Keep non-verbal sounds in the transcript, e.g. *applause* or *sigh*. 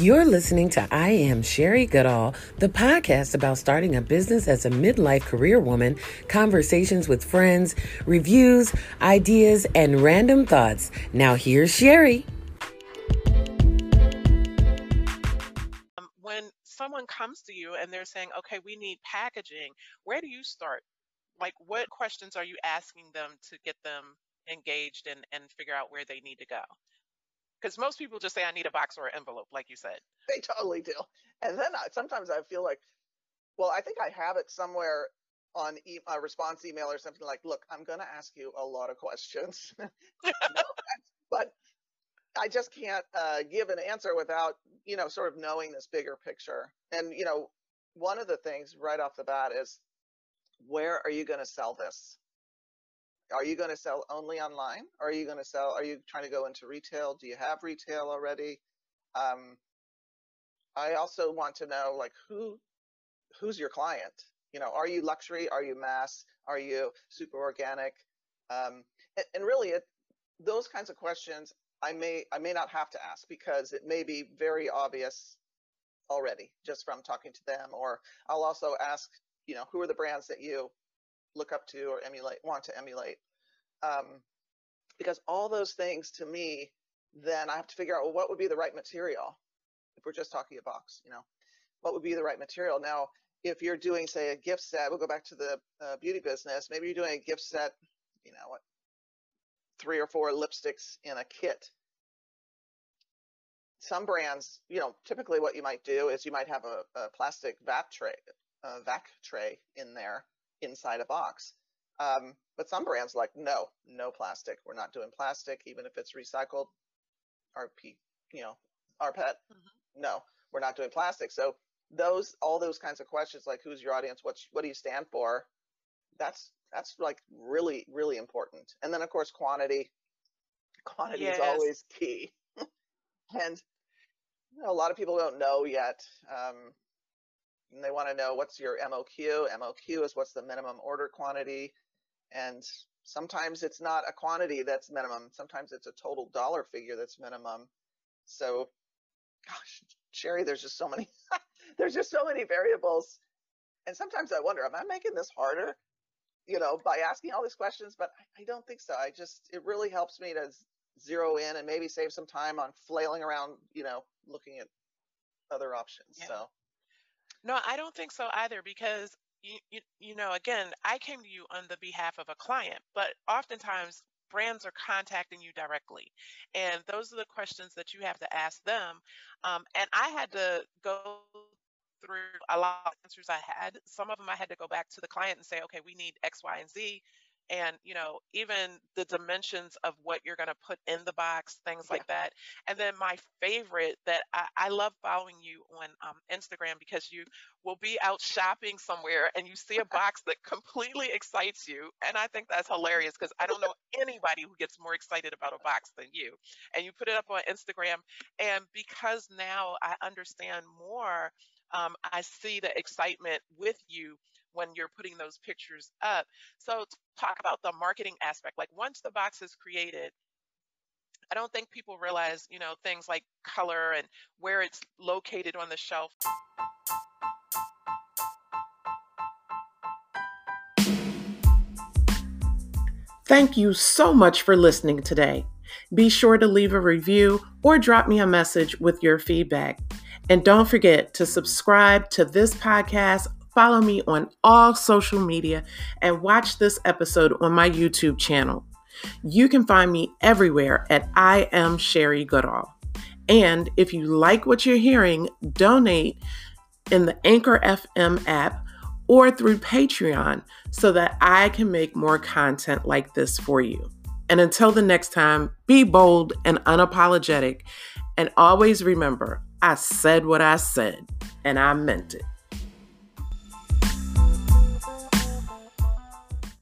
You're listening to I Am Sherry Goodall, the podcast about starting a business as a midlife career woman, conversations with friends, reviews, ideas, and random thoughts. Now, here's Sherry. Um, when someone comes to you and they're saying, okay, we need packaging, where do you start? Like, what questions are you asking them to get them engaged and, and figure out where they need to go? Because most people just say, I need a box or an envelope, like you said. They totally do. And then I, sometimes I feel like, well, I think I have it somewhere on e- a response email or something like, look, I'm going to ask you a lot of questions. *laughs* but I just can't uh, give an answer without, you know, sort of knowing this bigger picture. And, you know, one of the things right off the bat is where are you going to sell this? Are you going to sell only online? Or are you going to sell? Are you trying to go into retail? Do you have retail already? Um, I also want to know like who who's your client? You know, are you luxury? Are you mass? Are you super organic? Um, and, and really, it, those kinds of questions I may I may not have to ask because it may be very obvious already just from talking to them. Or I'll also ask, you know, who are the brands that you look up to or emulate, want to emulate. Um, because all those things to me, then I have to figure out, well, what would be the right material? If we're just talking a box, you know, what would be the right material? Now, if you're doing, say, a gift set, we'll go back to the uh, beauty business. Maybe you're doing a gift set, you know, what, three or four lipsticks in a kit. Some brands, you know, typically what you might do is you might have a, a plastic vac tray, a vac tray in there inside a box. Um, but some brands like, no, no plastic. We're not doing plastic, even if it's recycled. RP, you know, rPET. Mm-hmm. No, we're not doing plastic. So those, all those kinds of questions, like who's your audience? What, what do you stand for? That's, that's like really, really important. And then of course, quantity. Quantity yes. is always key. *laughs* and you know, a lot of people don't know yet. Um, and they want to know what's your MOQ. MOQ is what's the minimum order quantity. And sometimes it's not a quantity that's minimum. Sometimes it's a total dollar figure that's minimum. So, gosh, Sherry, there's just so many, *laughs* there's just so many variables. And sometimes I wonder, am I making this harder, you know, by asking all these questions? But I don't think so. I just, it really helps me to zero in and maybe save some time on flailing around, you know, looking at other options. Yeah. So no, I don't think so either because you, you you know again, I came to you on the behalf of a client, but oftentimes brands are contacting you directly, and those are the questions that you have to ask them. Um, and I had to go through a lot of answers I had. Some of them I had to go back to the client and say, okay, we need X, Y, and Z and you know even the dimensions of what you're going to put in the box things yeah. like that and then my favorite that I, I love following you on um, instagram because you will be out shopping somewhere and you see a *laughs* box that completely excites you and i think that's hilarious because i don't know *laughs* anybody who gets more excited about a box than you and you put it up on instagram and because now i understand more um, I see the excitement with you when you're putting those pictures up. So talk about the marketing aspect. Like once the box is created, I don't think people realize, you know, things like color and where it's located on the shelf. Thank you so much for listening today. Be sure to leave a review or drop me a message with your feedback. And don't forget to subscribe to this podcast follow me on all social media, and watch this episode on my YouTube channel. You can find me everywhere at I am Sherry Goodall. And if you like what you're hearing, donate in the Anchor FM app or through Patreon so that I can make more content like this for you. And until the next time, be bold and unapologetic. And always remember, I said what I said, and I meant it.